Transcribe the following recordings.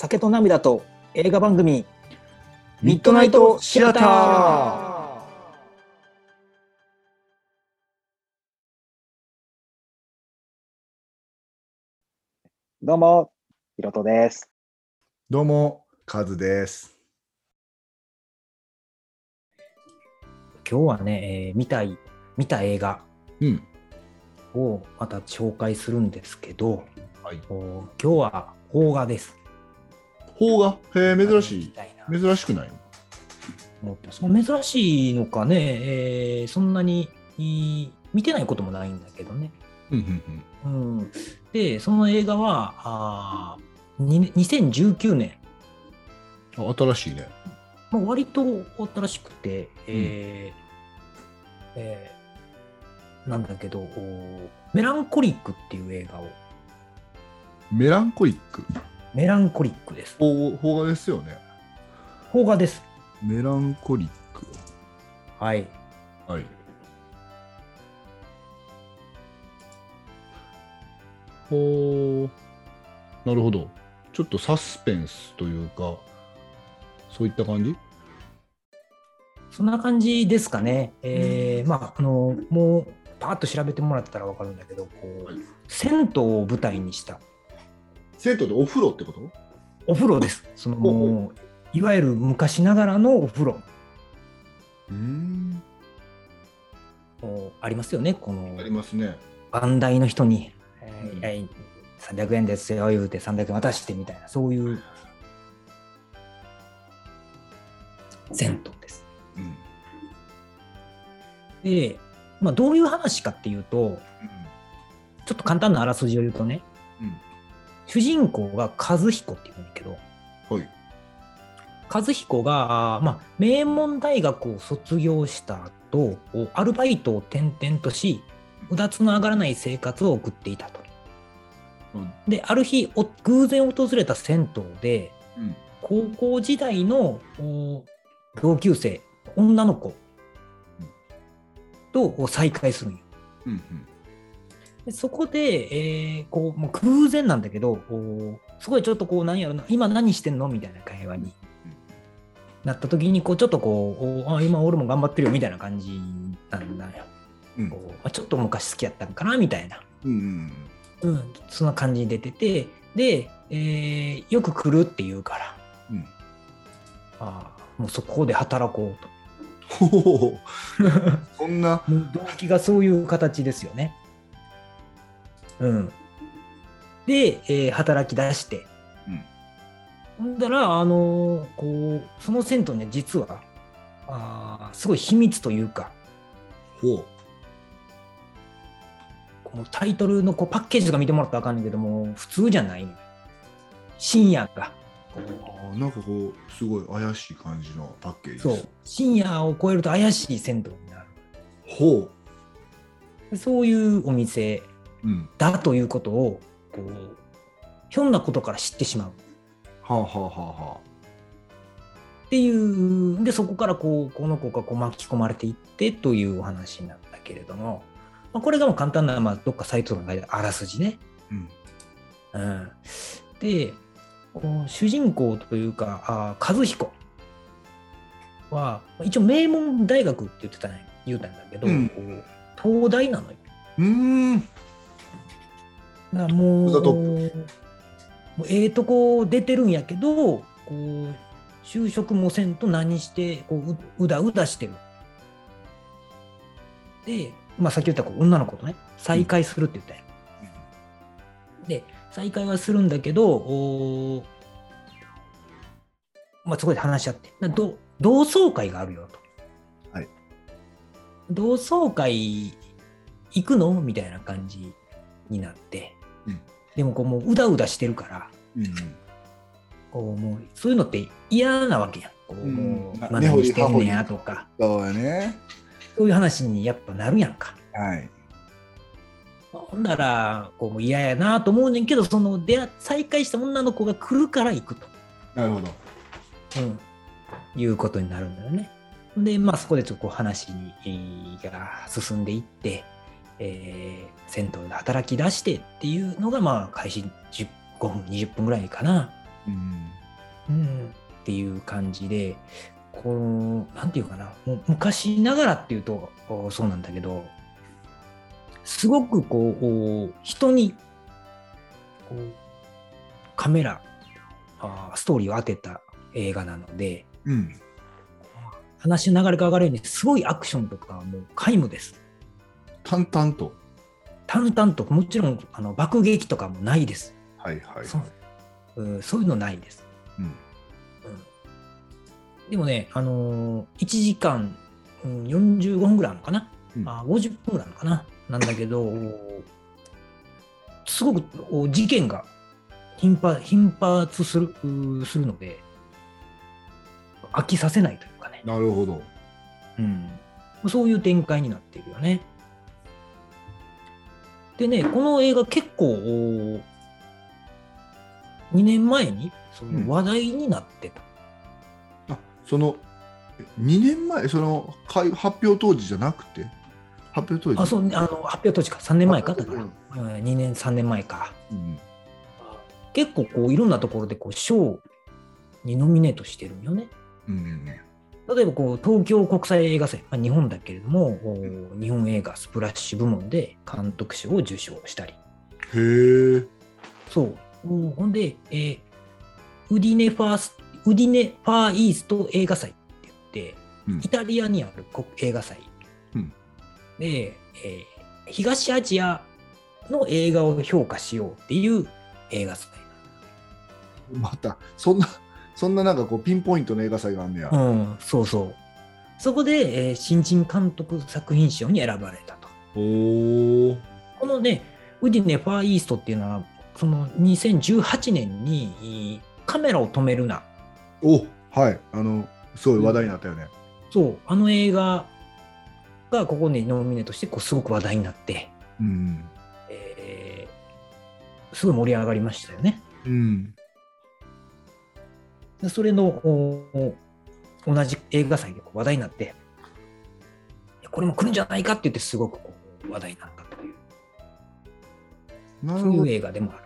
酒と涙と映画番組ミッドナイトシアターどうも、ひろとです。どうも、カズです。今日はね、えー見たい見た映画うん。をまた紹介するんですけど、はい。お今日は邦画です。邦画？へえ、珍しい。珍しくないの？思ってます。珍しいのかね、えーそんなにいい見てないこともないんだけどね。うんうんうん、で、その映画はあーに2019年、新しいね。まあ、割と新しくて、えーえーなんだけど、おメランコリックっていう映画を、メランコリック？メランコリックです。邦邦画ですよね。邦画です。メランコリック。はい。はい。ほう。なるほど。ちょっとサスペンスというか、そういった感じ？そんな感じですかね。えーまあ、あの、もう、パーッと調べてもらったら分かるんだけど、こう、はい銭湯を舞台にした銭湯でお風呂ってこと？お風呂です。その、いわゆる昔ながらのお風呂。うん。ありますよね、このありますね。番台の人に、えーうんいやい300円ですよ言うて300円渡してみたいなそういう銭湯です。うん。で、まあ、どういう話かっていうとちょっと簡単なあらすじを言うとねうん。主人公が和彦っていうんだけどはい。和彦が、まあ、名門大学を卒業した後アルバイトを転々としうだつの上がらない生活を送っていたと。うんである日お偶然訪れた銭湯でうん。高校時代のお同級生女の子とお再会するんよ。うん。でそこで、えーこうもう偶然なんだけどおすごいちょっとこう何やろな今何してんのみたいな会話になった時にこうちょっとこうおあ今俺も頑張ってるよみたいな感じなんだよ。うん。こうあちょっと昔好きやったんかなみたいな。うん。うん、そんな感じに出てて、で、えーよく来るって言うから、うん。あーもうそこで働こうと。ほほほほ そんな、動機がそういう形ですよね。うん。で、えー働き出して、ほんだら、あのーこう、その銭湯ね、実は、あーすごい秘密というか、ほこのタイトルのこうパッケージとか見てもらったらわかんないけども、普通じゃないの。深夜が。こうう。なんかこう、すごい怪しい感じのパッケージそう。深夜を超えると怪しい銭湯になる。ほそういうお店う。うん。だということを、こう、ひょんなことから知ってしまう。はあはあはあはっていう、で、そこからこう、この子がこう巻き込まれていってというお話なんだけれども、まあ、これがもう簡単な、まあ、どっかサイトのあらすじね。あ。うん。うん。で、主人公というか、あ和彦は、一応名門大学って言ってたね、言うたんだけど、うん東大なのよ。うーん。だからもう、もうええとこ出てるんやけど、こう、就職もせんと何して、こう、ううだうだしてる。で、まあ、さっき言ったこう女の子とね、再会するって言ったんや。で、再会はするんだけど、おーまあ、そこで話し合って、など同窓会があるよと。はい同窓会行くの？みたいな感じになって、うんでもこうもううだうだしてるから、うん。こうもうそういうのって嫌なわけやん。こうう何してんねやとか、そうやね。そういう話にやっぱなるやんか。はい。ほんだら、こうもう嫌やなと思うねんけど、その出会再会した女の子が来るから行くと。なるほど。うん、いうことになるんだよね。で、まあ、そこでちょっとこう話が進んでいって、えー銭湯で働き出してっていうのが、まあ、開始15分、20分ぐらいかな。うん、っていう感じで、この、なんていうかな、もう昔ながらっていうとそうなんだけど、すごくこう、人にこうカメラあ、ストーリーを当てた映画なので、うん、話の流れが上がるように、すごいアクションとかもう皆無です。淡々と淡々と、もちろんあの爆撃とかもないです。はいはい。そううそういうのないです。うん、うん、でもね、あのー、1時間、うん、45分ぐらいのかな、うん、あ50分ぐらいのかな？なんだけど、すごく事件が頻発頻発するするので、飽きさせないというかね。なるほど。うん。そういう展開になっているよね。でね、この映画結構、2年前にその話題になってた。うん、あその2年前、その発表当時じゃなくて？発表当時？あそうあの発表当時か、3年前か、だから、2年、3年前か。うん結構こういろんなところでこう賞にノミネートしてるんよね。うん、例えばこう東京国際映画祭、まあ、日本だけれども、うん、日本映画スプラッシュ部門で監督賞を受賞したり。へえ。そう。ほんで、えー、ウディネファースウディネファーイースト映画祭って言って、うん、イタリアにある映画祭。うん、で、えー、東アジアの映画を評価しようっていう映画祭。また、そんな、そんななんかこうピンポイントの映画祭があんねや。うん、そうそう。そこで、えー、新人監督作品賞に選ばれたと。おこのね、ウディネ・ファーイーストっていうのは、その2018年にカメラを止めるな。おはい、あの、すごい話題になったよね。そう、あの映画がここにノミネートしてこうすごく話題になって、うんえー、すごい盛り上がりましたよね。うん、それの同じ映画祭で話題になって、これも来るんじゃないかって言って、すごく話題になったという、そういう映画でもある。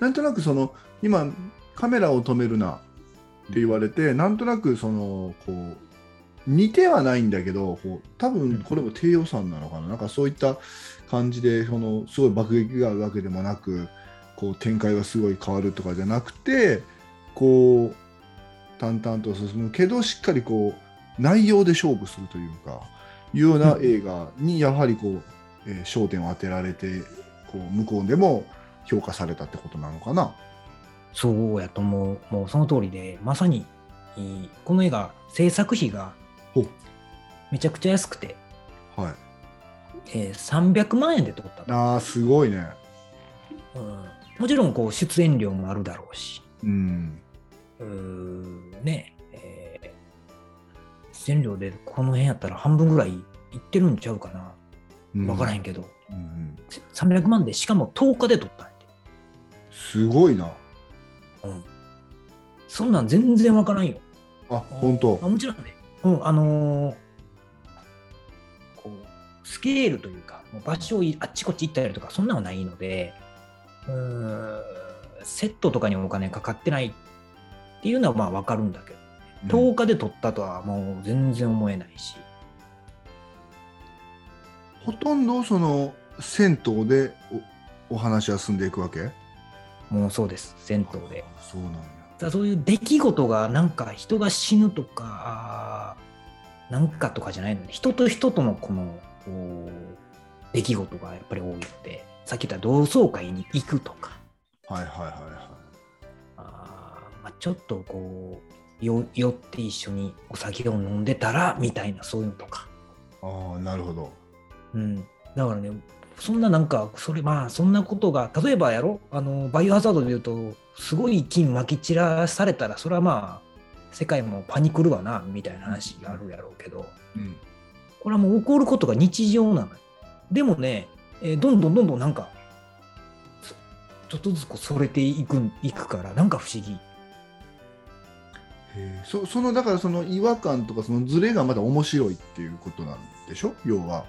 なんとなくその今、カメラを止めるなって言われて、なんとなくそのこう似てはないんだけど、こう多分これも低予算なのかな、なんかそういった感じで、そのすごい爆撃があるわけでもなく、こう展開がすごい変わるとかじゃなくて、こう淡々と進むけどしっかりこう内容で勝負するというかいうような映画にやはりこう、えー、焦点を当てられてこう向こうでも評価されたってことなのかな。そうやと思う。もうその通りでまさにこの映画制作費がめちゃくちゃ安くて、はい。えー、300万円で撮ったああすごいね、うん、もちろんこう出演料もあるだろうし、うん、ね、えー、線量でこの辺やったら半分ぐらいいってるんちゃうかな。分からへんけど、うんうん、300万でしかも10日で取ったんやすごいな。うん。そんなん全然分からんよ。あ、本当。あもちろんね、うん、あのー、こう、スケールというか、もう場所をあっちこっち行ったりとか、そんなのはないので、うん、セットとかにお金かかってないっていうのはまあ分かるんだけど、10日で撮ったとはもう全然思えないし。ほとんどその銭湯でおお話は進んでいくわけ？もうそうです、銭湯で。そうなんだそういう出来事がなんか人が死ぬとか、なんかとかじゃないので、人と人とのこの出来事がやっぱり多いので、さっき言った同窓会に行くとか。はいはいはいはい。まあ、ちょっとこうよ酔って一緒にお酒を飲んでたらみたいなそういうのとか。ああなるほど。うん。だからねそんななんかそれまあそんなことが例えばやろ？あのバイオハザードで言うとすごい金まき散らされたらそれはまあ世界もパニクるわなみたいな話があるやろうけど、うん、これはもう起こることが日常なのでもね、えー、どんどんどんどんなんかちょっとずつこうそれていくいくからなんか不思議そそのだからその違和感とかそのズレがまだ面白いっていうことなんでしょ？要は。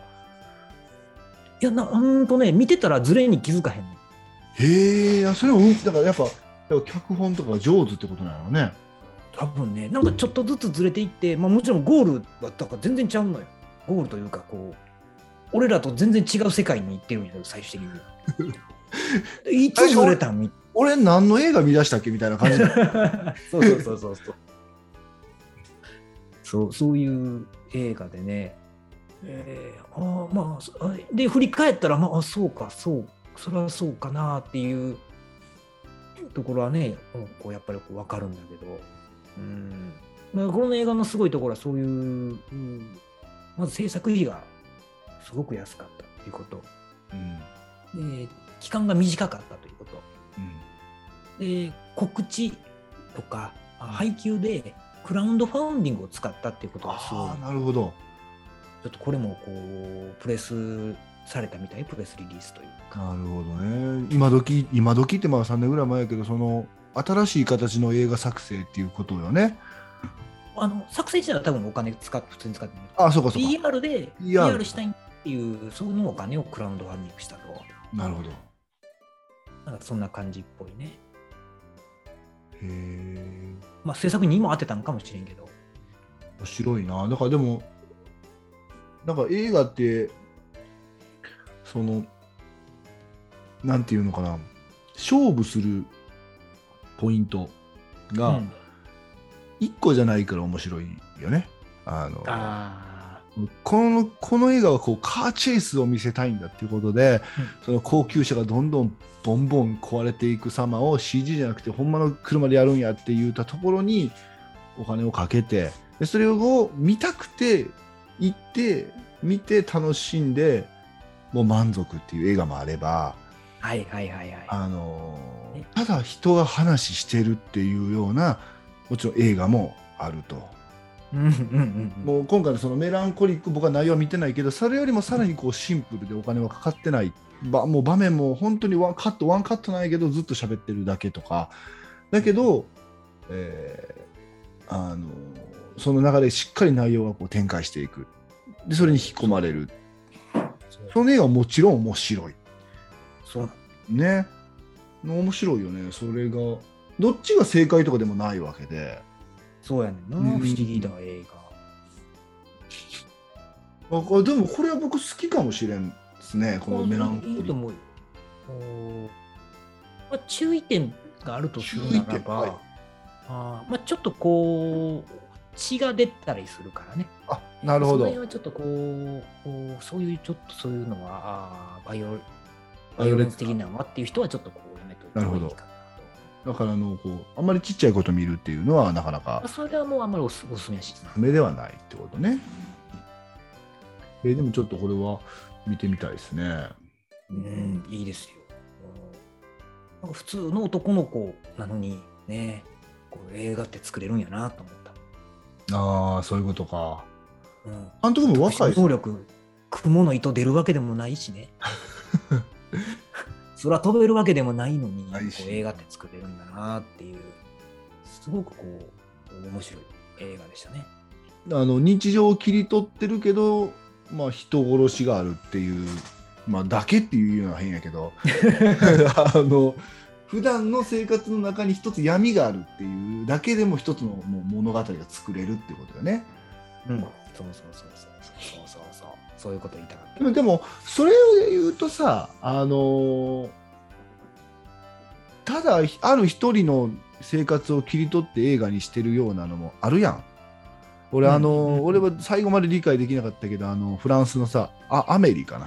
いやなうんとね見てたらズレに気づかへん。へえそれもだからやっぱ脚本とかが上手ってことなのね。多分ね、なんかちょっとずつずれていって、まあ、もちろんゴールはだから全然ちゃうのよ。ゴールというか、こう、俺らと全然違う世界に行ってるんやけど、最終的に。いつずれたん？み俺何の映画見出したっけ？みたいな感じ そうそうそうそうそう。そう、そういう映画でね、えー、ああ、まあ、で、振り返ったら、まあ、そうか、そう、それはそうかなっていうところはね、こうやっぱりこう分かるんだけど、うん、まあ、この映画のすごいところはそういう、うん、まず制作費がすごく安かったっていうこと、うん、で期間が短かったということ、うん、で告知とか配給でクラウンドファウンディングを使ったっていうことがすごい。なるほど。ちょっとこれもこうプレスされたみたいプレスリリースというか。なるほどね。今時今時ってまあ3年ぐらい前やけどその新しい形の映画作成っていうことよね。あの作成自体は多分お金使っ普通に使ってないあそうかそうか。PR で PR したいっていうそのお金をクラウンドファンディングしたと。なるほど。なんかそんな感じっぽいねまあ制作にも当てたんかもしれんけど。面白いな。だからでもなんか映画ってそのなんていうのかな。勝負するポイントがうん。1個じゃないから面白いよね。あのあこのこの映画はこうカーチェイスを見せたいんだっていうことで、うん。その高級車がどんどんボンボン壊れていく様を CG じゃなくてほんまの車でやるんやって言ったところにお金をかけてでそれを見たくて行って見て楽しんでもう満足っていう映画もあれば、あはいはいはいはい。あのただ人が話してるっていうようなもちろん映画もあると。もう今回のそのメランコリック僕は内容は見てないけどそれよりもさらにこうシンプルでお金はかかってない。ばもう場面も本当にワンカットワンカットないけどずっと喋ってるだけとか。だけど、えーあのその流れでしっかり内容がこう展開していく。でそれに引き込まれる。その映画はもちろん面白い。そう。ね。面白いよねそれが。どっちが正解とかでもないわけでそうやねんな、うん。不思議だ映ああでもこれは僕好きかもしれんですねこ画のメランコリックいいと思うよ。まあ、注意点があるとするならば、はい。あー。まあ、ちょっとこう血が出たりするからね。あなるほど。その辺はちょっとこうこうそういうちょっとそういうのはあーバイオバイオレンス的なのはっていう人はちょっとこうやめといた方がいいかだからあのこうあんまりちっちゃいこと見るっていうのはなかなかまあ、それはもうあんまりおすおすすめはしない目ではないってことね。えーでもちょっとこれは見てみたいですね。うん、いいですよ。うんなんか普通の男の子なのにね、こう映画って作れるんやなと思った。ああそういうことか。うん、監督も若い能力、雲の糸出るわけでもないしね。空飛べるわけでもないのに、こう映画って作れるんだなっていう、すごくこう、面白い映画でしたね。あの日常を切り取ってるけど、まあ、人殺しがあるっていう、まあ、だけっていうのは変やけど あの普段の生活の中に一つ闇があるっていうだけでも一つのもう物語が作れるっていうことだね。うん、そうそうそうそうそうそうそうそういうこと言いたかったで。もでもそれを言うとさあのーただある一人の生活を切り取って映画にしてるようなのもあるやん。俺あのーうんうんうん俺は最後まで理解できなかったけどあのフランスのさあアメリかな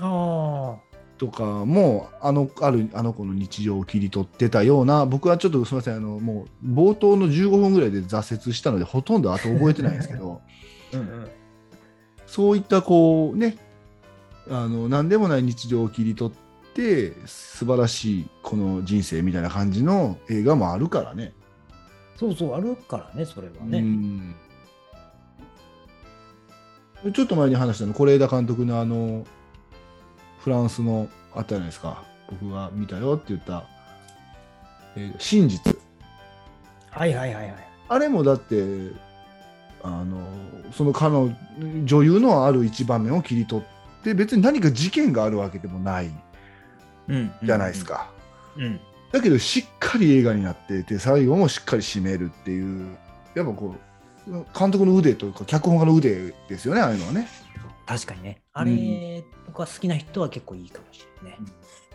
ああ。とかもあのあるあの子の日常を切り取ってたような僕はちょっとすみませんあのもう冒頭の15分ぐらいで挫折したのでほとんど後覚えてないんですけど うんうん。そういったこうねあの何でもない日常を切り取って素晴らしいこの人生みたいな感じの映画もあるからね。そうそう、あるからね、それはうね。んちょっと前に話したの是枝監督のあのフランスのあったじゃないですか僕が見たよって言った「えー真実はいはいはいはい。」あれもだってあのその彼の女優のある一場面を切り取って別に何か事件があるわけでもない。うん。じゃないです。か。うん。だけどしっかり映画になってて最後もしっかり締めるっていうやっぱこう監督の腕というか脚本家の腕ですよねああいうのはね。確かにね。あれとか好きな人は結構いいかもしれないね、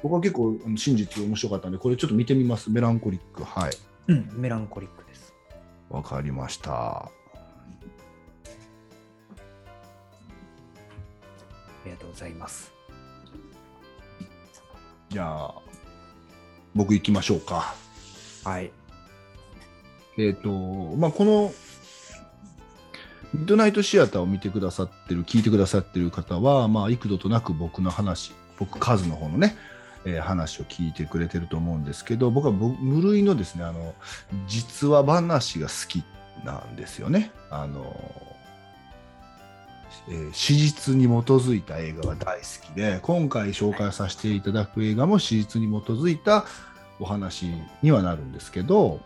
僕は結構真実面白かったんでこれちょっと見てみます。メランコリック。はい。うん。メランコリックです。わかりましたりがとうございます。じゃあ僕行きましょうかはい。えっ、とまあこのミッドナイトシアターを見てくださってる聞いてくださってる方はまあ幾度となく僕の話僕カズの方のねえー話を聞いてくれてると思うんですけど僕はぼ無類のですねあの実話話が好きなんですよね。あのえー史実に基づいた映画が大好きで今回紹介させていただく映画も史実に基づいたお話にはなるんですけど、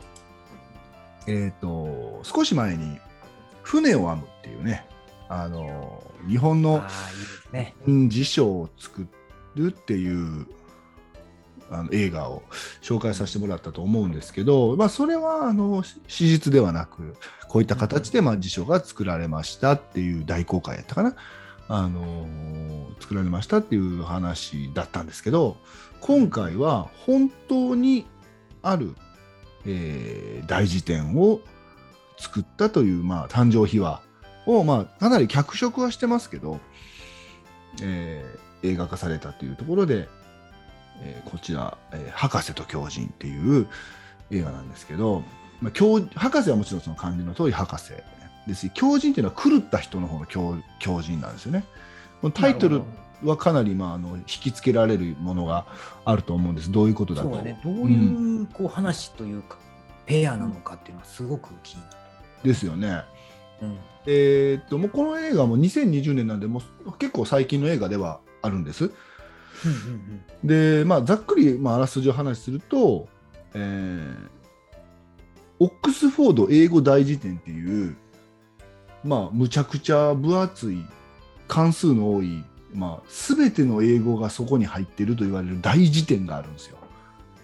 えー、と少し前に「船を編む」っていうねあの日本の辞書を作るっていうあの映画を紹介させてもらったと思うんですけど、まあ、それはあの史実ではなくこういった形でまあ辞書が作られましたっていう大公開やったかな、あの作られましたっていう話だったんですけど今回は本当にある、えー大辞典を作ったという、まあ、誕生秘話を、まあ、かなり脚色はしてますけど、えー映画化されたというところで、えーこちら、えー博士と狂人」っていう映画なんですけど、まあ、狂博士はもちろんその漢字の通り博士ですし狂人っていうのは狂った人の方の狂狂人なんですよね。このタイトルはかなり、まあ、あの引きつけられるものがあると思うんですどういうことだと。どそうだね。どういうこう話というか、ペアなのかっていうのはすごく気になですよね。る。うん。えーっともうこの映画も2020年なんでもう結構最近の映画ではあるんです。うんうんで、まあ、ざっくり、まあ、あらすじを話すると、えーオックスフォード英語大辞典っていう、まあ、むちゃくちゃ分厚い関数の多い、まあ、全ての英語がそこに入っていると言われる大辞典があるんですよ。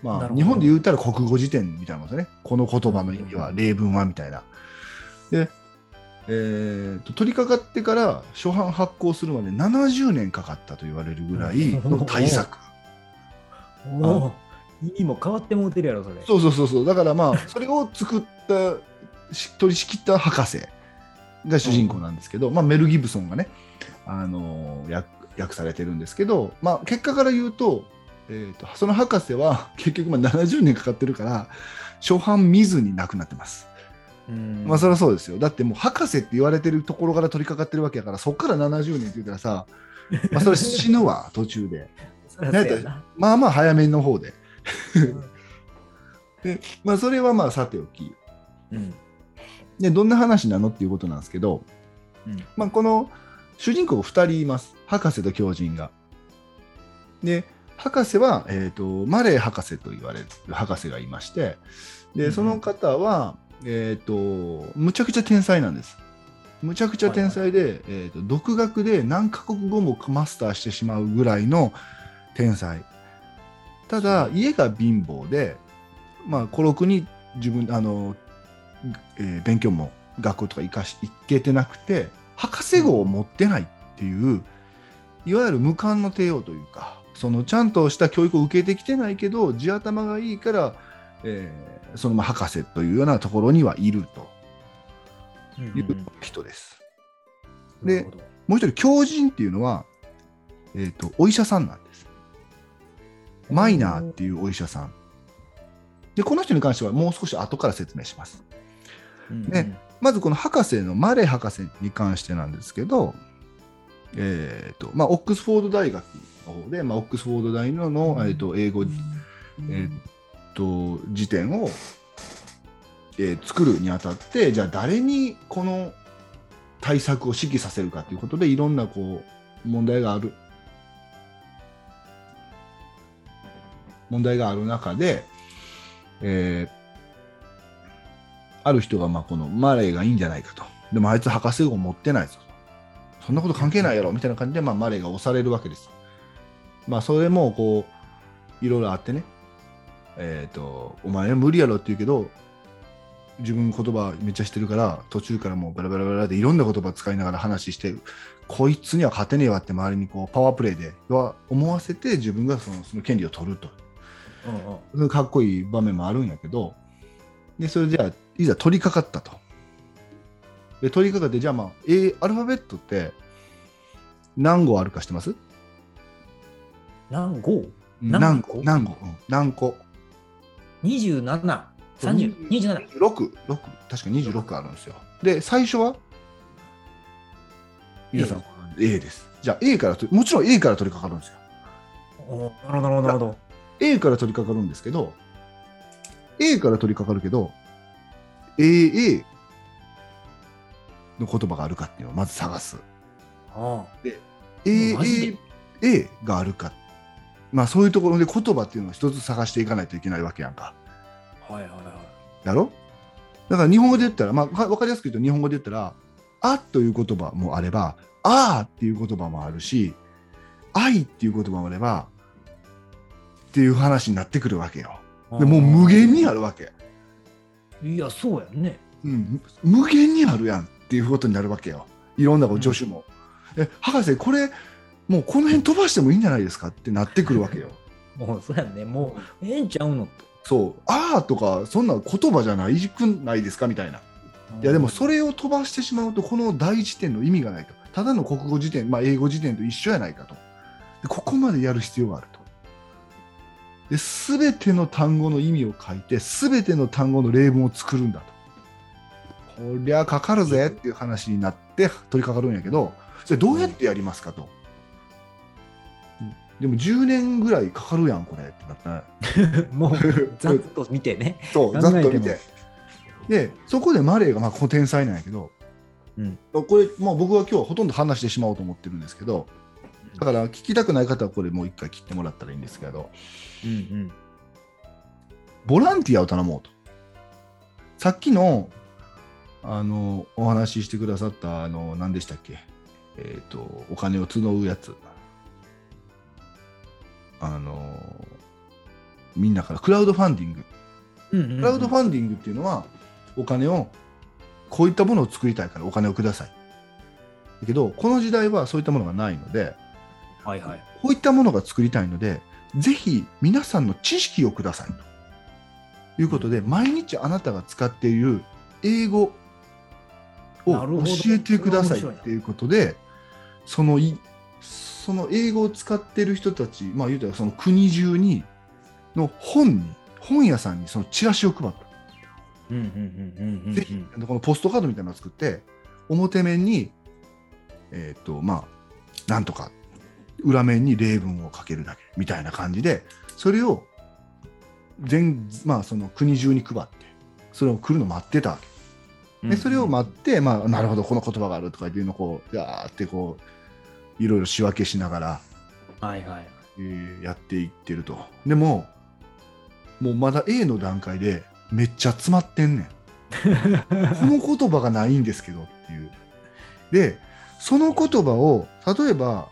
まあ、日本で言うたら国語辞典みたいなもんですね。この言葉の意味は、例文はみたいな。で、えーと取り掛かってから初版発行するまで70年かかったと言われるぐらいの大作。うん。おお、意味も変わってもうてるやろ、それ。そうそうそうそうだからまあ それを作ったし取り仕切った博士が主人公なんですけど、まあ、メル・ギブソンがね、あのー訳訳されてるんですけど、まあ、結果から言うと,、えーとその博士は 結局まあ70年かかってるから初版見ずに亡くなってます。うんまあそりゃそうですよだってもう博士って言われてるところから取り掛かってるわけやからそっから70年って言ったらさ、まあ、それ死ぬわ途中で。まあまあ早めの方で。うん でまあそれはまあさておきうん。でどんな話なのっていうことなんですけど、うんまあ、この主人公2人います博士と狂人が。で博士は、えー、とマレー博士と言われる博士がいましてでその方は、えー、とむちゃくちゃ天才なんです。むちゃくちゃ天才で、えー、と独学で何カ国語もマスターしてしまうぐらいの天才。ただ家が貧乏で、まあ、孤独に自分あの、えー勉強も学校とか行かし行けてなくて博士号を持ってないっていう、いわゆる無冠の帝王というかそのちゃんとした教育を受けてきてないけど地頭がいいから、えーそのまま博士というようなところにはいるという人です。でなるほどもう一人狂人っていうのは、えー、とお医者さんなんです。マイナーっていうお医者さん。でこの人に関してはもう少し後から説明します。うんねまずこの博士のマレー博士に関してなんですけど、えーとまあ、オックスフォード大学の方で、まあ、オックスフォード大のの、えー、と英語、えーと辞典を、えー作るにあたってじゃあ誰にこの対策を指揮させるかということでいろんなこう問題がある問題がある中で、えーある人がまあこのマレーがいいんじゃないかと。でもあいつ博士号持ってないぞ。そんなこと関係ないやろみたいな感じで、まあ、マレーが押されるわけです。まあそれもこういろいろあってね。えーと、お前は無理やろって言うけど自分言葉めっちゃしてるから途中からもうバラバラバラでいろんな言葉使いながら話してこいつには勝てねえわって周りにこうパワープレイでは思わせて自分がそのその権利を取ると、うんうん、かっこいい場面もあるんやけどでそれじゃあいざ取り掛かったと。で取り掛かってじゃあまあ、A、アルファベットって何語あるか知ってます？何語何個？何個、うん、何個 ?27、30、27。6、6、確か26あるんですよ。で、最初は？皆さん、A です。じゃあ A から、もちろん A から取り掛かるんですよ。なるほど、なるほど。A から取り掛かるんですけど、A から取り掛かるけど、AA の言葉があるかっていうのをまず探す。ああで、AA があるかまあそういうところで言葉っていうのを一つ探していかないといけないわけやんか。はいはいはい。やろ？だから日本語で言ったら、まあ分かりやすく言うと日本語で言ったら、あという言葉もあれば、ああっていう言葉もあるし、愛っていう言葉もあれば、っていう話になってくるわけよ。でもう無限にあるわけ。いや、そうやね。うん、無限にあるやんっていうことになるわけよ。いろんな助手も。うん、え、博士、これ、もうこの辺飛ばしてもいいんじゃないですかってなってくるわけよ。もうそうやね、もうええんちゃうのと。そう、ああとか、そんな言葉じゃないくないですかみたいな。いやでもそれを飛ばしてしまうと、この第一点の意味がないと。ただの国語辞典、まあ、英語辞典と一緒やないかと。でここまでやる必要があると。で、すべての単語の意味を書いて、すべての単語の例文を作るんだと。こりゃかかるぜっていう話になって取り掛かるんやけど、それどうやってやりますかと。でも10年ぐらいかかるやん、これってなったもう、ざっと見てね。そう、ざっと見て。で、そこでマレーがまあこの天才なんやけど、うん、これ、まあ、僕は今日はほとんど話してしまおうと思ってるんですけど、だから聞きたくない方はこれもう一回切ってもらったらいいんですけど、うんうん、ボランティアを頼もうと。さっきのあのお話ししてくださったあの何でしたっけ、えっ、ー、とお金を募るやつ。あのみんなからクラウドファンディング、うんうんうん、クラウドファンディングっていうのはお金をこういったものを作りたいからお金をください。だけどこの時代はそういったものがないので、はいはい、こういったものが作りたいのでぜひ皆さんの知識をくださいと。いうことで、うん、毎日あなたが使っている英語を教えてくださいっていうことでそのいその英語を使ってる人たち、まあ言うたらその国中に、の本に、本屋さんにそのチラシを配った。ぜひ、このポストカードみたいなのを作って、表面に、えっ、ー、と、まあ、なんとか、裏面に例文を書けるだけ、みたいな感じで、それを全、まあ、その国中に配って、それを来るの待ってたわけ。で、それを待って、まあ、なるほど、この言葉があるとかいうのをこう、ガーってこう、いろいろ仕分けしながら、はいはいえー、やっていってると。でも、もうまだ A の段階でめっちゃ詰まってんねん。この言葉がないんですけどっていう。で、その言葉を、例えば、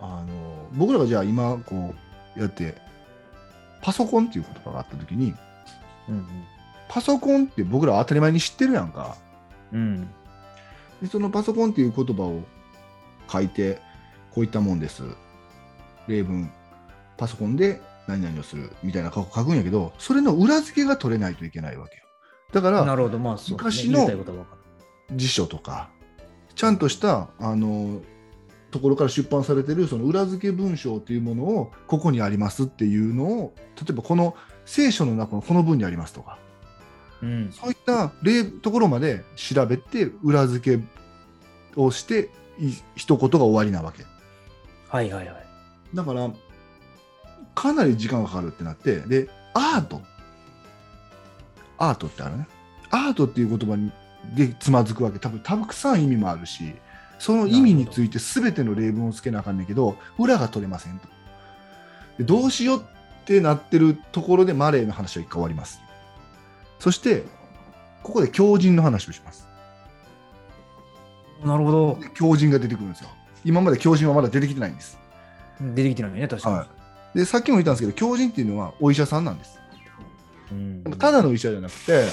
あの、僕らがじゃあ今こうやって、パソコンっていう言葉があったときに、うんうん、パソコンって僕ら当たり前に知ってるやんか。うん、でそのパソコンっていう言葉を書いて、こういったもんです。例文、パソコンで何々をするみたいな書くんやけど、それの裏付けが取れないといけないわけよ。だから、なるほどまあ、昔の辞書とか、ちゃんとしたあのところから出版されてるその裏付け文章というものをここにありますっていうのを例えばこの聖書の中のこの文にありますとか、うん、そういった例ところまで調べて裏付けをして一言が終わりなわけ。はいはいはい。だから、かなり時間がかかるってなって、で、アート。アートってあるね。アートっていう言葉にでつまずくわけ。多分たくさん意味もあるし、その意味について全ての例文をつけなあかんねんけど、裏が取れませんと。でどうしようってなってるところでマレーの話は一回終わります。そして、ここで強靭の話をします。なるほど。強靭が出てくるんですよ。今まで強靭はまだ出てきてないんです。出てきてないね、確かに。はい、でさっきも言ったんですけど狂人っていうのはお医者さんなんですうんただの医者じゃなくて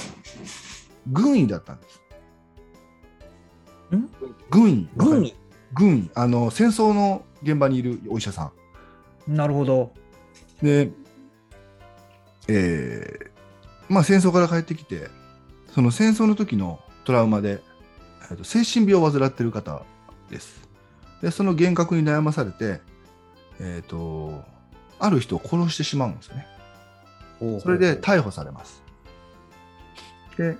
軍医だったんですん軍。医軍。医軍。医あの戦争の現場にいるお医者さん。なるほど。でえーまあ戦争から帰ってきてその戦争の時のトラウマで、えーと精神病を患っている方です。でその幻覚に悩まされてえっ、とある人を殺してしまうんですよね。それで逮捕されます。で、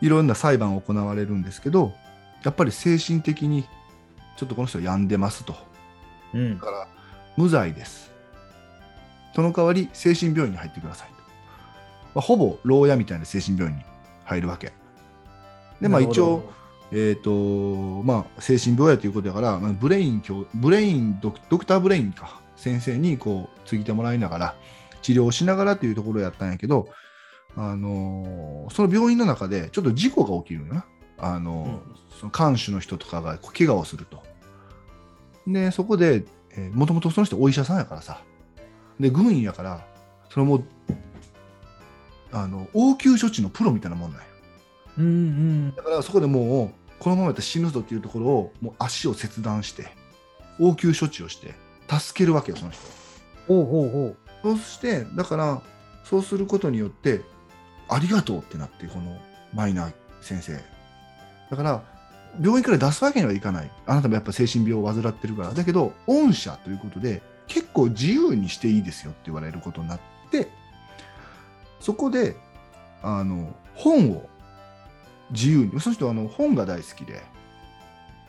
いろんな裁判が行われるんですけど、やっぱり精神的にちょっとこの人は病んでますと。うんだから、無罪です。その代わり、精神病院に入ってくださいと。まあ、ほぼ牢屋みたいな精神病院に入るわけ。で、まあ一応、えっ、と、まあ精神病やということだから、まあ、ブレイン卿、ブレイン、ドクターブレインか、先生にこう、ついてもらいながら、治療をしながらというところをやったんやけど、あのーその病院の中でちょっと事故が起きるんよな。あのーその看守の人とかが怪我をすると。で、そこで、えーもともとその人お医者さんやからさ。で、軍医やから、それもう、あの、応急処置のプロみたいなもんなんよ。うんうんだからそこでもう、このままやったら死ぬぞっていうところを、もう足を切断して、応急処置をして、助けるわけよ、その人。ほうほうほそうして、だから、そうすることによって、ありがとうってなって、このマイナー先生。だから、病院から出すわけにはいかない。あなたもやっぱ精神病を患ってるから。だけど、御社ということで、結構自由にしていいですよって言われることになって、そこで、あの、本を自由に、その人はあの本が大好きで、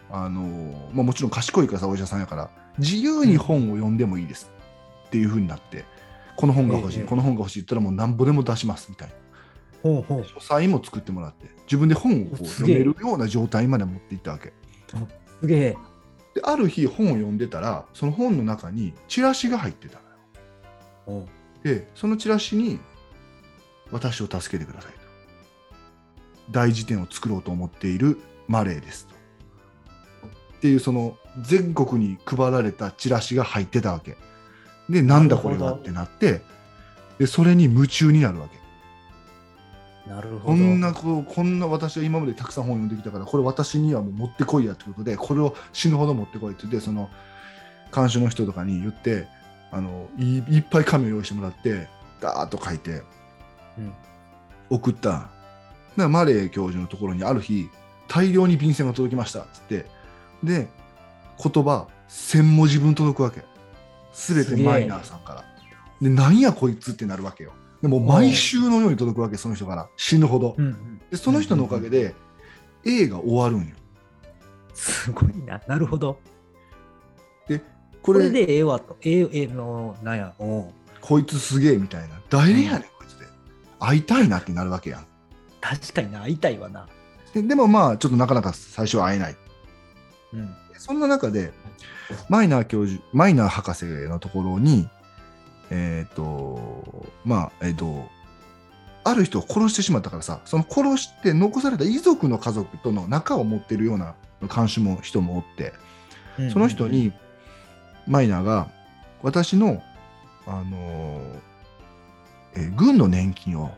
あの、まあ、もちろん賢いからさ、お医者さんやから、自由に本を読んでもいいですっていうふうになって、この本が欲しい、ええこの本が欲しいって言ったらもうなんぼでも出しますみたいな。うほうほう書斎も作ってもらって、自分で本を読めるような状態まで持っていったわけ。すげえで、ある日本を読んでたら、その本の中にチラシが入ってたのよ。で、そのチラシに、私を助けてくださいと。大辞典を作ろうと思っているマレーですと。っていう、その全国に配られたチラシが入ってたわけ。で、なんだこれはってなって、で、それに夢中になるわけ。なるほど。こんなこうこんな私は今までたくさん本を読んできたからこれ私にはもう持ってこいやってことでこれを死ぬほど持ってこいって言ってその監修の人とかに言ってあのいいっぱい紙を用意してもらってダーッと書いてうん。送った。だマレー教授のところにある日大量に便箋が届きましたっつってで言葉1000文字分届くわけ。全てマイナーさんから。でなんやこいつってなるわけよでも毎週のように届くわけその人から。死ぬほど。うんうん。でその人のおかげで映画終わるんよ。すごいな。なるほど。これこれでええわとええええのなんや。こいつすげえみたいな。誰やねんこいつで。会いたいなってなるわけやん。確かにな会いたいわな。ででもまあちょっとなかなか最初は会えない。うん。そんな中で、マイナー教授、マイナー博士のところに、えっ、と、まあ、えっ、と、ある人を殺してしまったからさ、その殺して残された遺族の家族との仲を持ってるような監視も人もおって、その人に、マイナーが、私の、あのえー軍の年金を、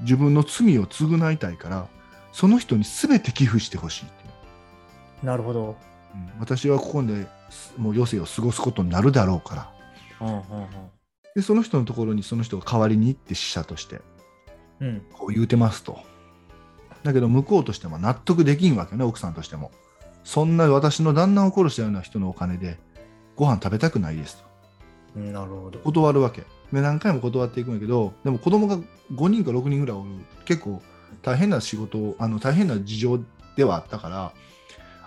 自分の罪を償いたいから、その人に全て寄付してほしいって。なるほど。うん私はここですもう余生を過ごすことになるだろうからでその人のところにその人が代わりに行って死者としてうん。うんこう言うてますと。だけど向こうとしても納得できんわけね奥さんとしても。そんな私の旦那を殺したような人のお金でご飯食べたくないですと。うんなるほど。断るわけ。で何回も断っていくんやけどでも子供が5人か6人ぐらいおる。結構大変な仕事をあの大変な事情ではあったから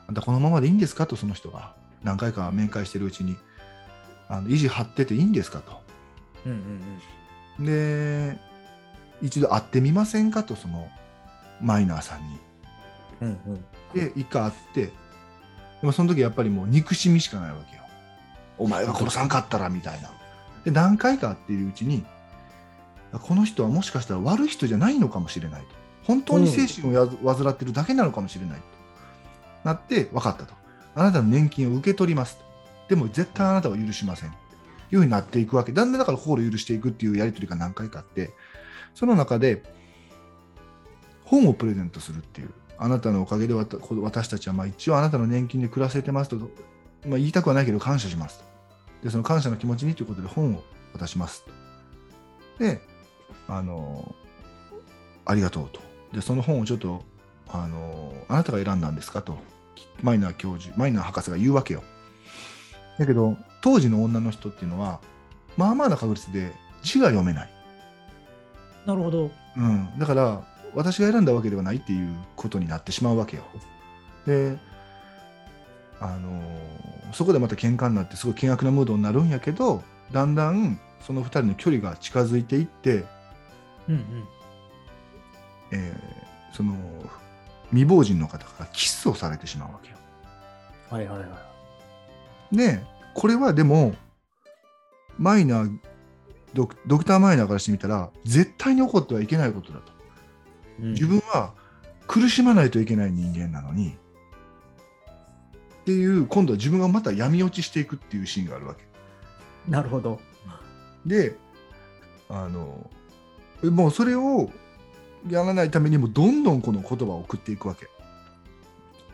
あんたこのままでいいんですかとその人が。何回か面会してるうちにあの意地張ってていいんですかと。うんうんで一度会ってみませんかとそのマイナーさんに。うんうん。うんで一回会ってでもその時やっぱりもう憎しみしかないわけよ。お前が殺さんかったらみたいな。で何回か会っているうちにこの人はもしかしたら悪い人じゃないのかもしれないと。本当に精神をや患ってるだけなのかもしれないと。なって分かったと。あなたの年金を受け取りますとでも絶対あなたは許しません。いうふうになっていくわけ。だんだんだから心を許していくっていうやり取りが何回かあってその中で本をプレゼントするっていうあなたのおかげで私たちはまあ一応あなたの年金で暮らせてますと、まあ、言いたくはないけど感謝しますと。でその感謝の気持ちにということで本を渡しますと。であのありがとうと。でその本をちょっとあのあなたが選んだんですかとマイナー教授マイナー博士が言うわけよ。だけど当時の女の人っていうのはまあまあな確率で字が読めない。なるほど、うん、だから私が選んだわけではないっていうことになってしまうわけよ。であのそこでまた喧嘩になってすごい険悪なムードになるんやけどだんだんその2人の距離が近づいていって、うんうん。えー、その未亡人の方からキスをされてしまうわけよ。はいはいはい。でこれはでもマイナードクドクター・マイナーからしてみたら絶対に起こってはいけないことだと。うん、自分は苦しまないといけない人間なのにっていう今度は自分がまた闇落ちしていくっていうシーンがあるわけ。なるほど。であのもうそれをやらないためにもどんどんこの言葉を送っていくわけ。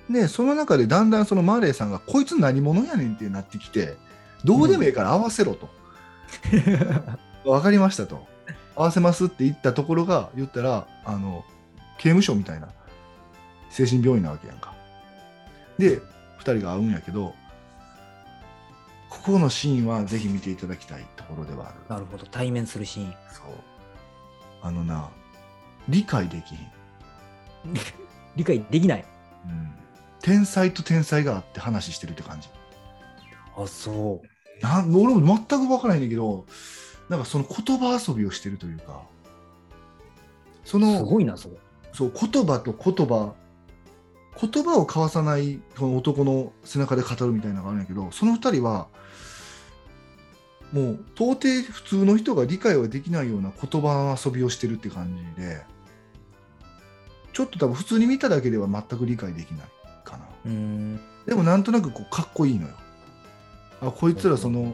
でその中でだんだんそのマーレーさんがこいつ何者やねんってなってきてどうでもいいから合わせろと。うん、分かりましたと。合わせますって言ったところが言ったらあの刑務所みたいな精神病院なわけやんか。で2人が会うんやけどここのシーンはぜひ見ていただきたいところではある。なるほど対面するシーン。そうあのな理解できひん。理解できない。うん。天才と天才があって話してるって感じ。あ、そう。な俺も全く分からないんだけど、なんかその言葉遊びをしてるというか、その、すごいな、それ。そう、言葉と言葉、言葉を交わさないその男の背中で語るみたいなのがあるんやけど、その二人は、もう到底普通の人が理解はできないような言葉遊びをしてるって感じで、ちょっと多分普通に見ただけでは全く理解できないかな。でもなんとなくこうかっこいいのよ。あこいつらその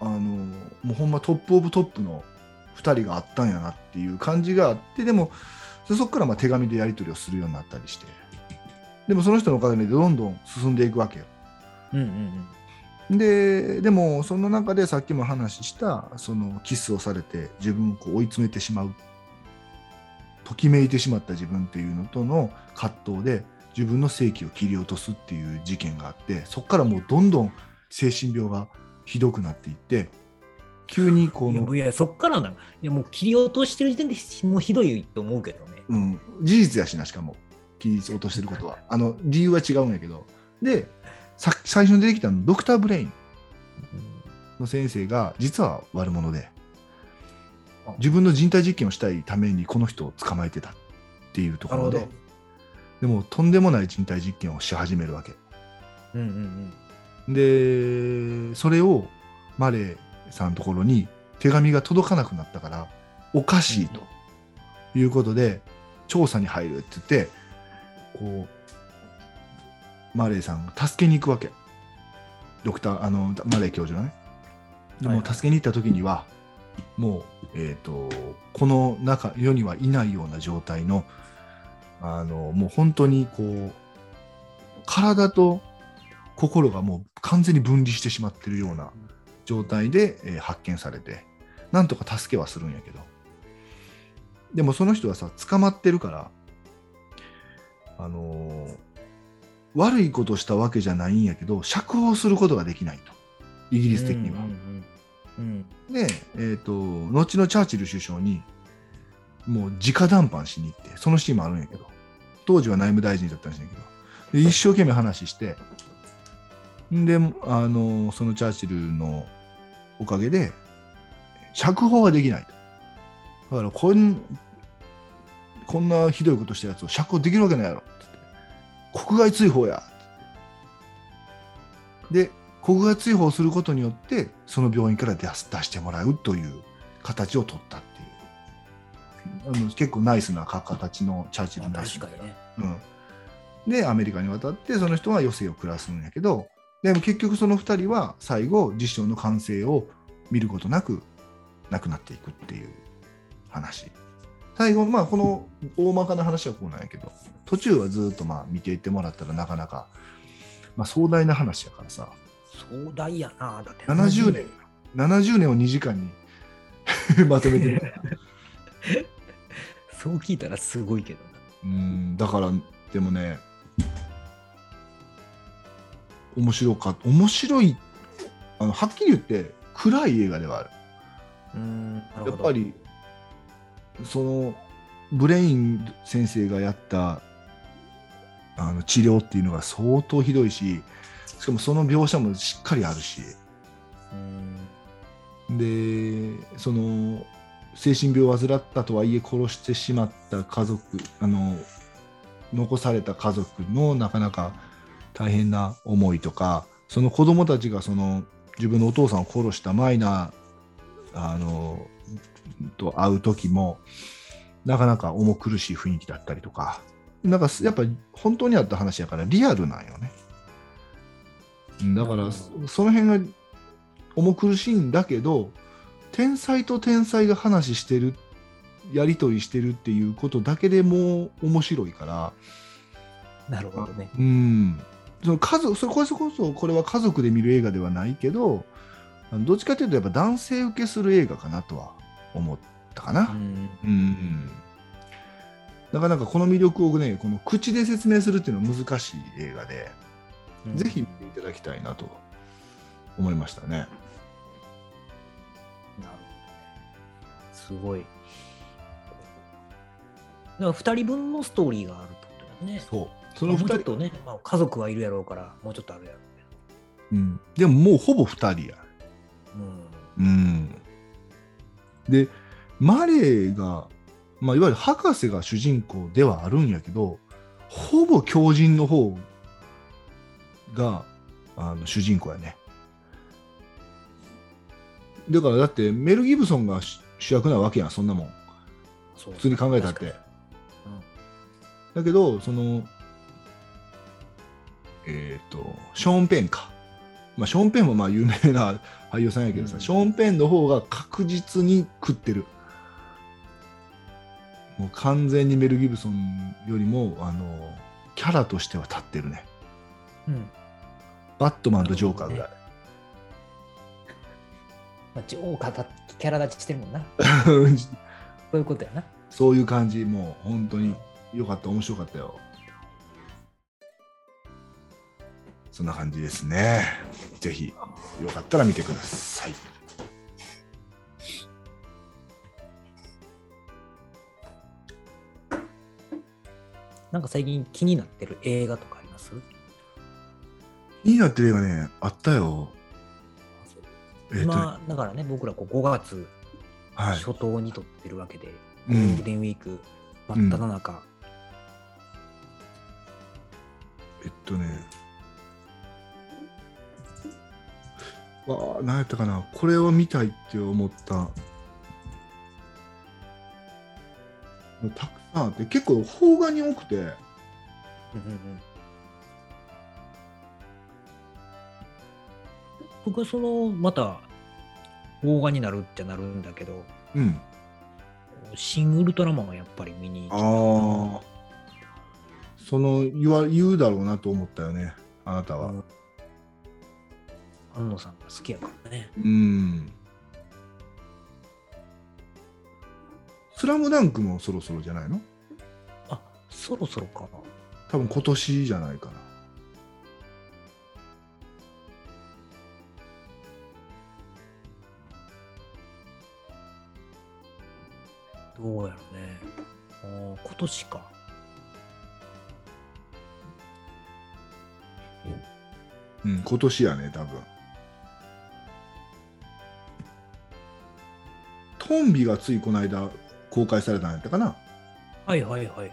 あのもうほんまトップオブトップの2人があったんやなっていう感じがあってでもそこからまあ手紙でやり取りをするようになったりしてでもその人のおかげでどんどん進んでいくわけよ。うんうんうん、ででもその中でさっきも話したそのキスをされて自分をこう追い詰めてしまうときめいてしまった自分っていうのとの葛藤で自分の正気を切り落とすっていう事件があってそこからもうどんどん精神病がひどくなっていって急にこのいやそっからないやもう切り落としてる時点でもうひどいと思うけどね、うん、事実やしなしかも。切り落としてることは。あの理由は違うんやけど。で最初に出てきたのドクター・ブレインの先生が実は悪者で自分の人体実験をしたいためにこの人を捕まえてたっていうところででもとんでもない人体実験をし始めるわけ。うんうんうん、でそれをマレーさんのところに手紙が届かなくなったからおかしいということで調査に入るって言ってこうマレーさんが助けに行くわけドクターあのマレー教授がね。でも助けに行った時には、もう、えーと、この中世にはいないような状態のあのもう本当にこう体と心がもう完全に分離してしまってるような状態で、えー、発見されてなんとか助けはするんやけど。でもその人はさ捕まってるからあのー、悪いことしたわけじゃないんやけど釈放することができないと。イギリス的には。うんうんうんうん、で、えーと、後のチャーチル首相にもう直談判しに行ってそのシーンもあるんやけど当時は内務大臣だったんですけど一生懸命話してであのそのチャーチルのおかげで釈放はできないと。だからこんこんなひどいことしたやつを釈放できるわけないやろ。って国外追放や。で国外追放することによってその病院から出す出してもらうという形を取ったあの結構ナイスな形のチャーチルナイス確かにね、うん、でアメリカに渡ってその人は余生を暮らすんやけどでも結局その2人は最後実証の完成を見ることなく亡くなっていくっていう話。最後まあこの大まかな話はこうなんやけど途中はずっとまあ見ていってもらったらなかなか、まあ、壮大な話やからさ。壮大やなだって。70年。70年。を2時間に まとめてる そう聞いたらすごいけどな。うんだからでもね面白か面白いあのはっきり言って暗い映画ではある。うんやっぱりそのブレイン先生がやったあの治療っていうのが相当ひどいししかもその描写もしっかりあるし。うん。でその精神病を患ったとはいえ殺してしまった家族あの残された家族のなかなか大変な思いとかその子供たちがその自分のお父さんを殺したマイナーあのと会う時もなかなか重苦しい雰囲気だったりとかなんかやっぱり本当にあった話やからリアルなんよね。だからその辺が重苦しいんだけど天才と天才が話してるやり取りしてるっていうことだけでもう面白いから。なるほどね。うん。その家族それこそこそこれは家族で見る映画ではないけどどっちかというとやっぱ男性受けする映画かなとは思ったかな。うん。うん。なかなかこの魅力をねこの口で説明するっていうのは難しい映画で、うん。ぜひ見ていただきたいなと思いましたね。すごい。だから2人分のストーリーがあるってことだよね。そうそそのの2人とね、まあ、家族はいるやろうから、もうちょっとあるやろうん、でももうほぼ2人や。うけど。うん、でマレーが、まあ、いわゆる博士が主人公ではあるんやけどほぼ狂人の方があの主人公やねだからだってメル・ギブソンが主主役なわけやんそんなもん。普通に考えたって。確かだけどそのえっ、とショーン・ペンか、まあ、ショーン・ペンもまあ有名な俳優さんやけどさ、うん。ショーン・ペンの方が確実に食ってる。もう完全にメル・ギブソンよりもあのキャラとしては立ってるね。うんうん。バットマンとジョーカーぐらい、まあ、ジョーカーだキャラ立ちしてるもんな。そういうことやな。そういう感じもう本当によかった面白かったよ。そんな感じですね。ぜひよかったら見てください。なんか最近気になってる映画とかあります？気になってる映画ねあったよえだからね、僕らこう5月はい。初頭に撮ってるわけで、うん。ゴールデンウィーク真っ只中、えっとね。わあ何やったかな。これを見たいって思った。たくさんあって結構邦画に多くて。うんうんうん僕はそのまた邦画になるってなるんだけどうん「新ウルトラマン」はやっぱり見に行きたその言わ言うだろうなと思ったよねあなたは。うん。安野さんが好きやからね。うん。スラムダンクもそろそろじゃないの？あそろそろかな。多分今年じゃないかなどうやろうね。あー今年か。うん。今年やね多分。トンビがついこの間公開されたんやったかな。はいはいはい。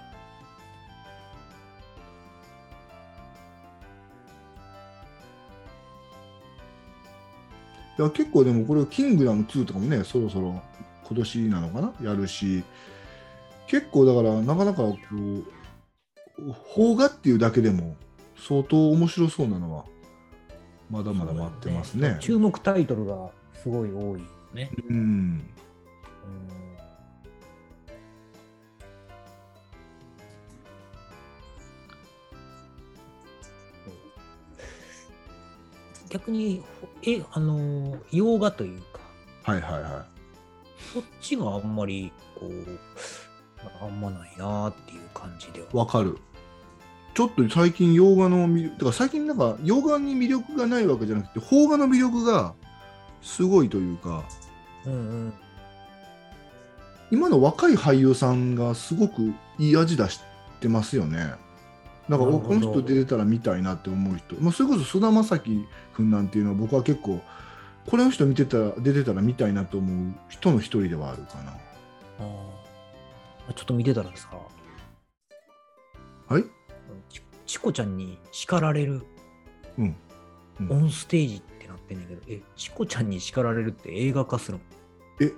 いや結構でもこれ「キングダム2」とかもねそろそろ今年なのかな？やるし。結構だからなかなかこう邦画っていうだけでも相当面白そうなのはまだまだ待ってますね。注目タイトルがすごい多い。よね。うん。う。ん逆に、え、あの、洋画というか、はいはいはそっちがあんまり、こう、あんまないなっていう感じでは。い。わかる。ちょっと最近洋画の魅力、だから最近なんか洋画に魅力がないわけじゃなくて、邦画の魅力がすごいというか、うんうん。今の若い俳優さんがすごくいい味出してますよね。だからこの人出てたら見たいなって思う人、まあ、それこそ菅田将暉君なんていうのは僕は結構これの人見てたら出てたら見たいなと思う人の一人ではあるかな。あー。ちょっと見てたらさ、はい？ちチコちゃんに叱られる。うん。うん。オンステージってなってんだけど、え、チコちゃんに叱られるって映画化するえ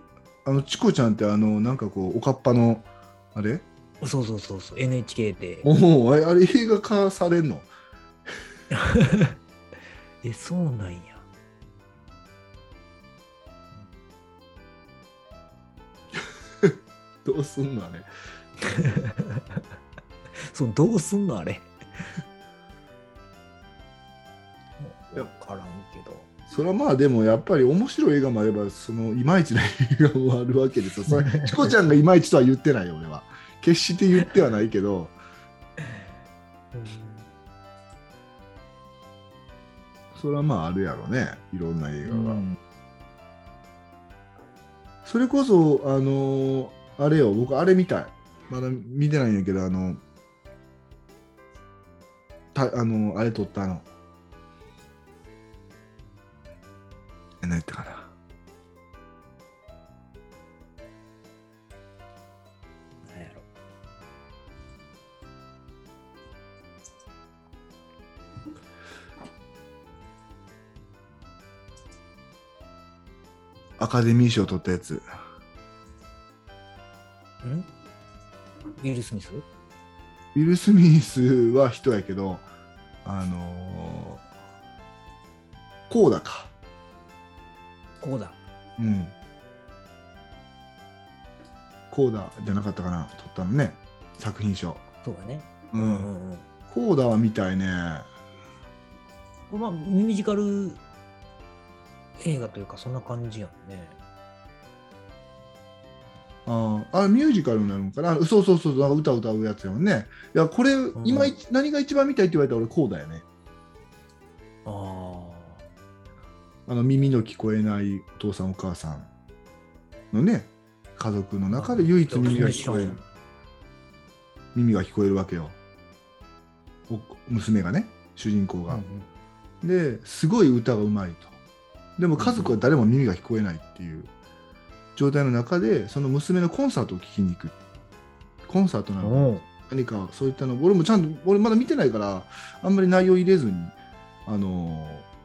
あのチコちゃんってあのなんかこうおかっぱのあれ？のそうそうそうそう、NHK で。おおあれあれ映画化されんの？え、そうなんや。どうすんのあれ？そう、どうすんのあれ？いやわからんけど。それはまあでもやっぱり面白い映画もあればそのいまいちな映画もあるわけですよ。それ チコちゃんがいまいちとは言ってないよ俺は。決して言ってはないけどそれはまああるやろねいろんな映画が。うんそれこそあのあれよ僕あれ見たい。まだ見てないんやけどあのたあのあれ撮ったあのえ何やったかな。なんやろアカデミー賞取ったやつ。ん？ウィル・スミス？ウィル・スミスは人やけど、あのー、こうだか。ここだ。うん。コーダじゃなかったかな、取ったのね、作品賞。そうだね。う。うんんうん。コーダは見たいね。まあ、ミュージカル映画というか、そんな感じやんね。ああ、あミュージカルになるのかな？そうそうそう、なんか歌歌うやつやもんね。いや、これ、ん今一、何が一番見たいって言われたら俺、コーダやね。ああの、耳の聞こえないお父さんお母さんのね、家族の中で唯一耳が聞こえる。耳が聞こえるわけよ。お娘がね、主人公あ。が。ですごい歌がうまいと。でも家族は誰も耳が聞こえないっていう状態の中で、その娘のコンサートを聴きに行く。コンサートなの何かそういったの、俺もちゃんと、俺まだ見てないから、あんまり内容入れずに、あのー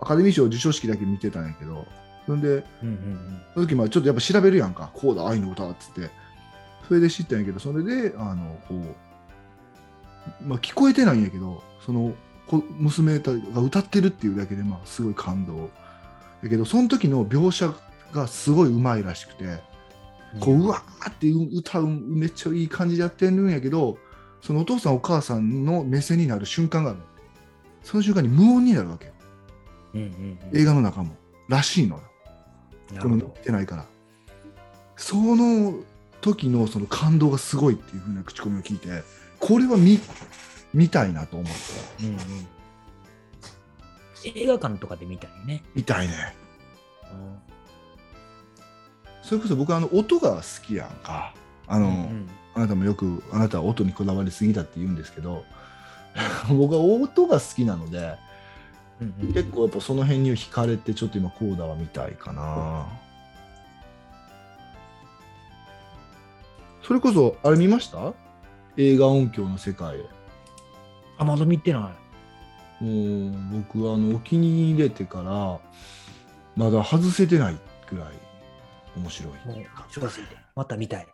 アカデミー賞授賞式だけ見てたんやけど、それで、うんうんその時まあちょっとやっぱ調べるやんか、こうだ、愛の歌っつって。それで知ったんやけど、それで、あの、こう、まあ聞こえてないんやけど、その、こ娘たちが歌ってるっていうだけで、まあすごい感動。やけど、その時の描写がすごいうまいらしくて、うん。こう、うわーって歌う、めっちゃいい感じでやってるんやけど、そのお父さんお母さんの目線になる瞬間があるのその瞬間に無音になるわけよ。うんうんうん。映画の中も。らしいのよ。でも見なるほど。てないから。その時のその感動がすごいっていうふうな口コミを聞いて、これは見見たいなと思って。うんうん。映画館とかで見たいね。見たいね。うんそれこそ僕あの音が好きやんか。あの、うんあなたもよくあなたは音にこだわりすぎだって言うんですけど、僕は音が好きなので、うんうん結構やっぱその辺に惹かれて、ちょっと今コーダは見たいかな。それこそ、あれ見ました？映画音響の世界へ。あ、まだ見てない。もう僕はあのお気に入れてからまだ外せてないぐらい面白い。もう、正直で。また見たい。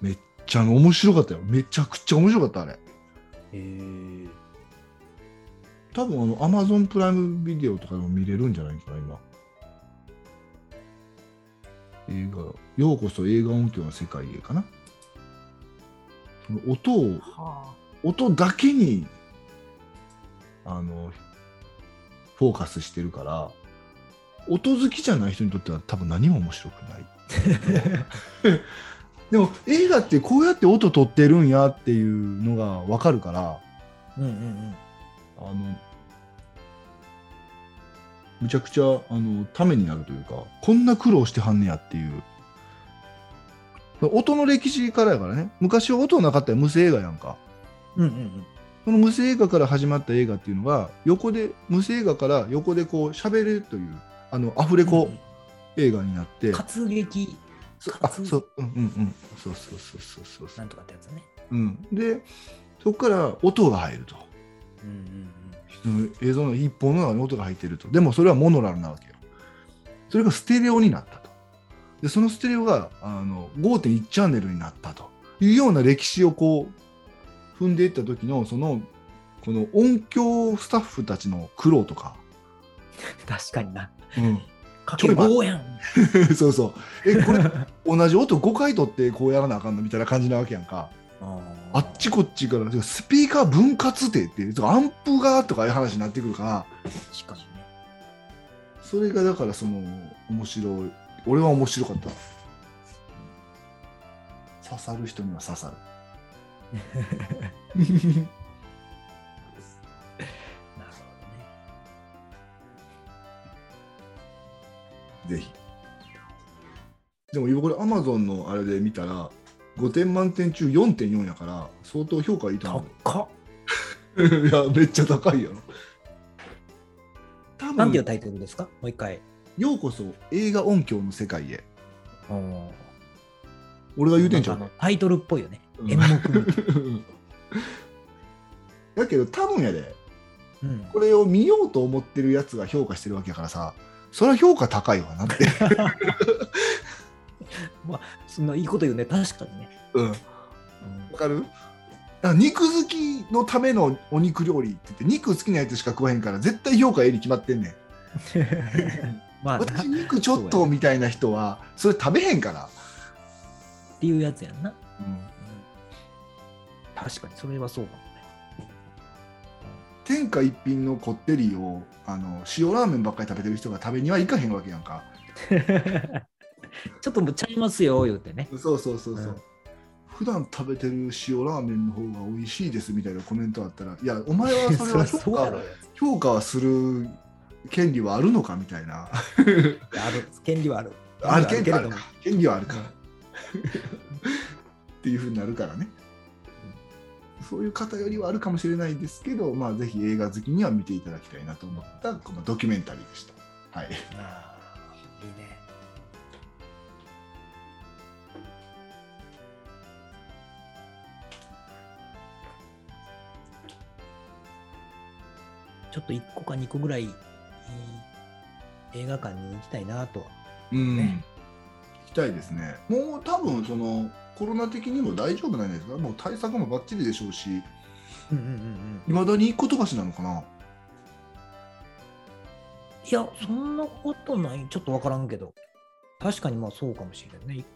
めっちゃ面白かったよ。めちゃくちゃ面白かったあれ。へえ。多分あの Amazon プライムビデオとかでも見れるんじゃないかな今。映画「ようこそ映画音響の世界へ」かな音をは音だけにあのフォーカスしてるから音好きじゃない人にとっては多分何も面白くない。でも映画ってこうやって音取ってるんやっていうのが分かるから。あうんうんうん。あのむちゃくちゃあのためになるというかこんな苦労してはんねやっていう。音の歴史からやからね。昔は音なかったら無声映画やんか。うんうんうん。その無声映画から始まった映画っていうのが横で無声映画から横でこう喋れるというあのアフレコ映画になって、活劇。そあ活そううんうんうん。そうそうそうそうそう。なんとかってやつね。うん、でそこから音が入ると。うんうんうん。うん映像の一本の中に音が入ってると。でもそれはモノラルなわけよ。それがステレオになったと。でそのステレオがあの5.1チャンネルになったと。いうような歴史をこう踏んでいった時のそのこの音響スタッフたちの苦労とか、確かにな。うん、かけ棒やん。そうそう。えこれ同じ音5回取ってこうやらなあかんのみたいな感じなわけやんか。あっちこっちからスピーカー分割ってってアンプがとかいう話になってくるから。確かにね。それがだからその面白い。俺は面白かった。刺さる人には刺さる ぜひでも今これアマゾンのあれで見たら5点満点中4.4やから相当評価いいと。思う高っ。いやめっちゃ高いやろ多分なんていうタイトルですか？もう一回。ようこそ映画音響の世界へうん俺が言うてんじゃんタイトルっぽいよね。うん。だけど多分やでうんこれを見ようと思ってるやつが評価してるわけやからさそれは評価高いわなって、そんないいこと言うね。確かにね。うん、わかる？肉好きのためのお肉料理って言って肉好きなやつしか食わへんから絶対評価ええに決まってんねん。まあ私肉ちょっとみたいな人はそれ食べへんから、ていうやつやんな。うん。うん。確かに、それはそうかも。ね。天下一品のこってりをあの塩ラーメンばっかり食べてる人が食べには行かへんわけやんか。ちょっともうちゃいますよ、言うてね。そうそうそうそう、うん。普段食べてる塩ラーメンの方が美味しいですみたいなコメントあったらいや お前はそれは評価。評価はする権利はあるのかみたいな。ある、権利はある。ある権利はある。か。権利はあるか。っていうふうになるからねそういう偏りはあるかもしれないですけど、まあ、ぜひ映画好きには見ていただきたいなと思ったこのドキュメンタリーでした。はい、ああ、いいね。ちょっと1個か2個ぐらい映画館に行きたいなとは。うんね行きたいですね。もう多分そのコロナ的にも大丈夫なんじゃないですか？もう対策もバッチリでしょうし、うんうんうんうん。いまだに一個飛ばしなのかな？いや、そんなことない。ちょっとわからんけど。確かにまあそうかもしれないね。一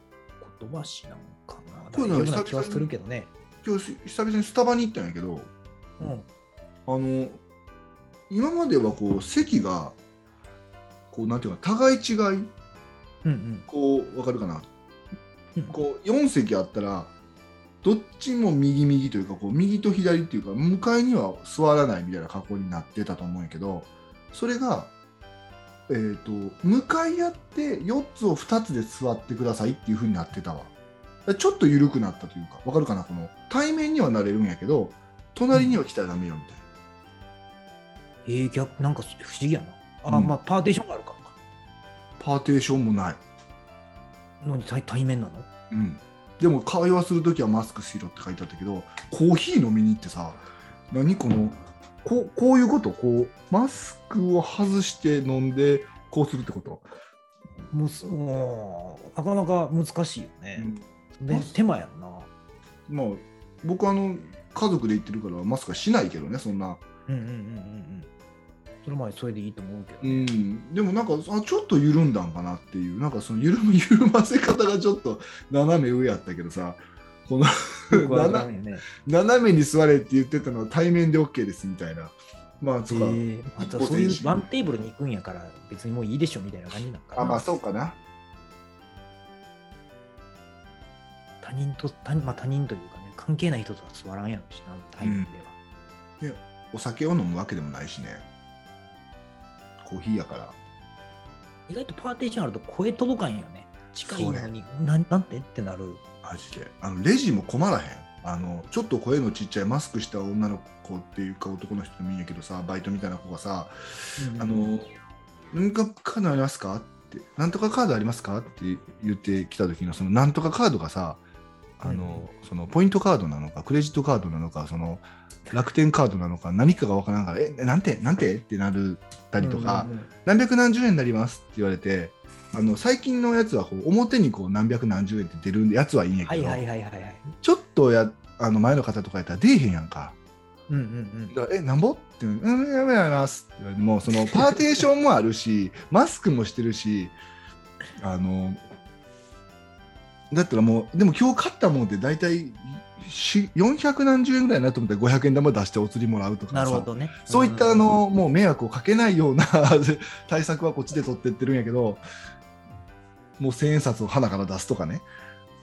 個飛ばしなんかな。そう大丈夫な気はするけどね。今日久々にスタバに行ったんやけど、うん。あの今まではこう席がこうなんていうか互い違い？うんうん。こうわかるかな？うんこう4席あったらどっちも右右というかこう右と左っていうか向かいには座らないみたいな格好になってたと思うんやけどそれが、えー、と向かい合って4つを2つで座ってくださいっていう風になってたわちょっと緩くなったというかわかるかな？この対面にはなれるんやけど隣には来たらダメよみたいな。えー、逆なんか不思議やな。あ、うんまあパーテーションがあるか。パーテーションもない。のに対対面なの？うん、でも会話するときはマスクしろって書いてあったけどコーヒー飲みに行ってさ何このこうこういうこと？こうマスクを外して飲んでこうするってこと、もうなかなか難しいよね。で手間やんな。まあ僕あの家族で行ってるからマスクはしないけどねそんな。うんうんうんうんそれまでそれでいいと思うけど、うん、でもなんかあちょっと緩んだんかなっていう。なんかその緩む緩ませ方がちょっと斜め上やったけどさ。この斜,、ね、斜めに座れって言ってたのは対面で OK ですみたいな。まあ、そうか、えー、またそういうワンテーブルに行くんやから別にもういいでしょみたいな感じなんかな。あ、まあそうかな。他人と、他,、まあ、他人というかね、関係ない人とは座らんやろしな、タイミングでは、うん、お酒を飲むわけでもないしね。コーヒーやから。意外とパーテーションあると声届かんよね。近いのに、ななんて？ってなる。マジで。あのレジも困らへん。あのちょっと声のちっちゃいマスクした女の子っていうか男の人でもいいんやけどさバイトみたいな子がさ「うん、あのなんかカードありますか?」って「なんとかカードありますか?」って言ってきた時のそのなんとかカードがさあの、うん、そのポイントカードなのかクレジットカードなのかその楽天カードなのか何かが分からんから「えなんてなんて?」ってなるたりとか、うんうんうん、何百何十円になります」って言われてあの最近のやつはこう表にこう何百何十円って出るやつはいいんやけど、はいはいはいはい、ちょっとやあの前の方とかやったら出えへんやんか。うんうんうん、えなんぼ？って「うんやめやめます」って言われてもそのパーテーションもあるし マスクもしてるしあのだったらもうでも今日買ったもんって大体400何十円ぐらいなと思って500円玉出してお釣りもらうとかなるほど、ね、そういったあの、もう迷惑をかけないような 対策はこっちで取ってってるんやけどもう千円札を鼻から出すとかね、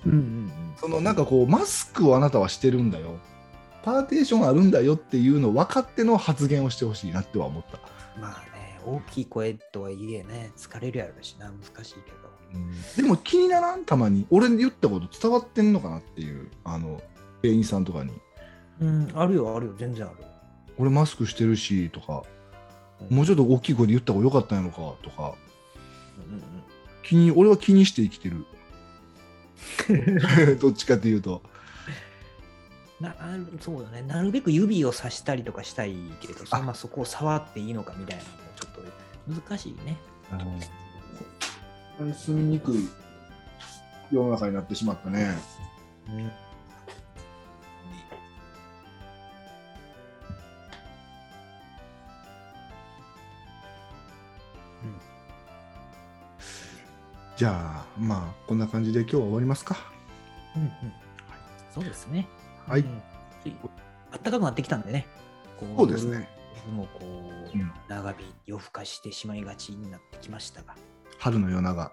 うんうんうん、そのなんかこうマスクをあなたはしてるんだよ。パーテーションあるんだよっていうのを分かっての発言をしてほしいなっては思った。まあね大きい声とはいえね疲れるやろしな難しいけど。でも気にならん？たまに。俺に言ったこと伝わってんのかなっていうあの店員さんとかに。うんあるよあるよ全然ある。俺マスクしてるしとか、うん、もうちょっと大きい声で言った方がよかったんやのかとか、うんうん、気に俺は気にして生きてる。どっちかっていうと。なそうだね。なるべく指をさしたりとかしたいけどそ,、まあ、そこを触っていいのかみたいなのもちょっと難しいね。住みにくい世の中になってしまったね。うんじゃあまあこんな感じで今日は終わりますか。うんうん、そうですね。はい。あったかくなってきたんでね。そうですね。もこう、うん、長引夜更かしてしまいがちになってきましたが。春の夜長。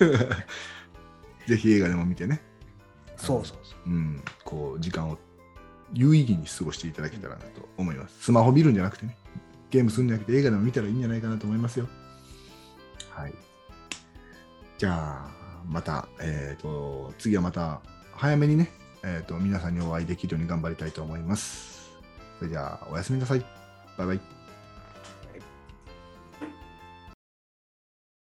ぜひ映画でも見てね。そうそうそう。うん、こう時間を有意義に過ごしていただけたらなと思います。スマホ見るんじゃなくてね、ゲームするんじゃなくて映画でも見たらいいんじゃないかなと思いますよ。はい。じゃあ、また、えっ、ー、と、次はまた早めにね、えっ、ー、と、皆さんにお会いできるように頑張りたいと思います。それじゃあ、おやすみなさい。バイバイ。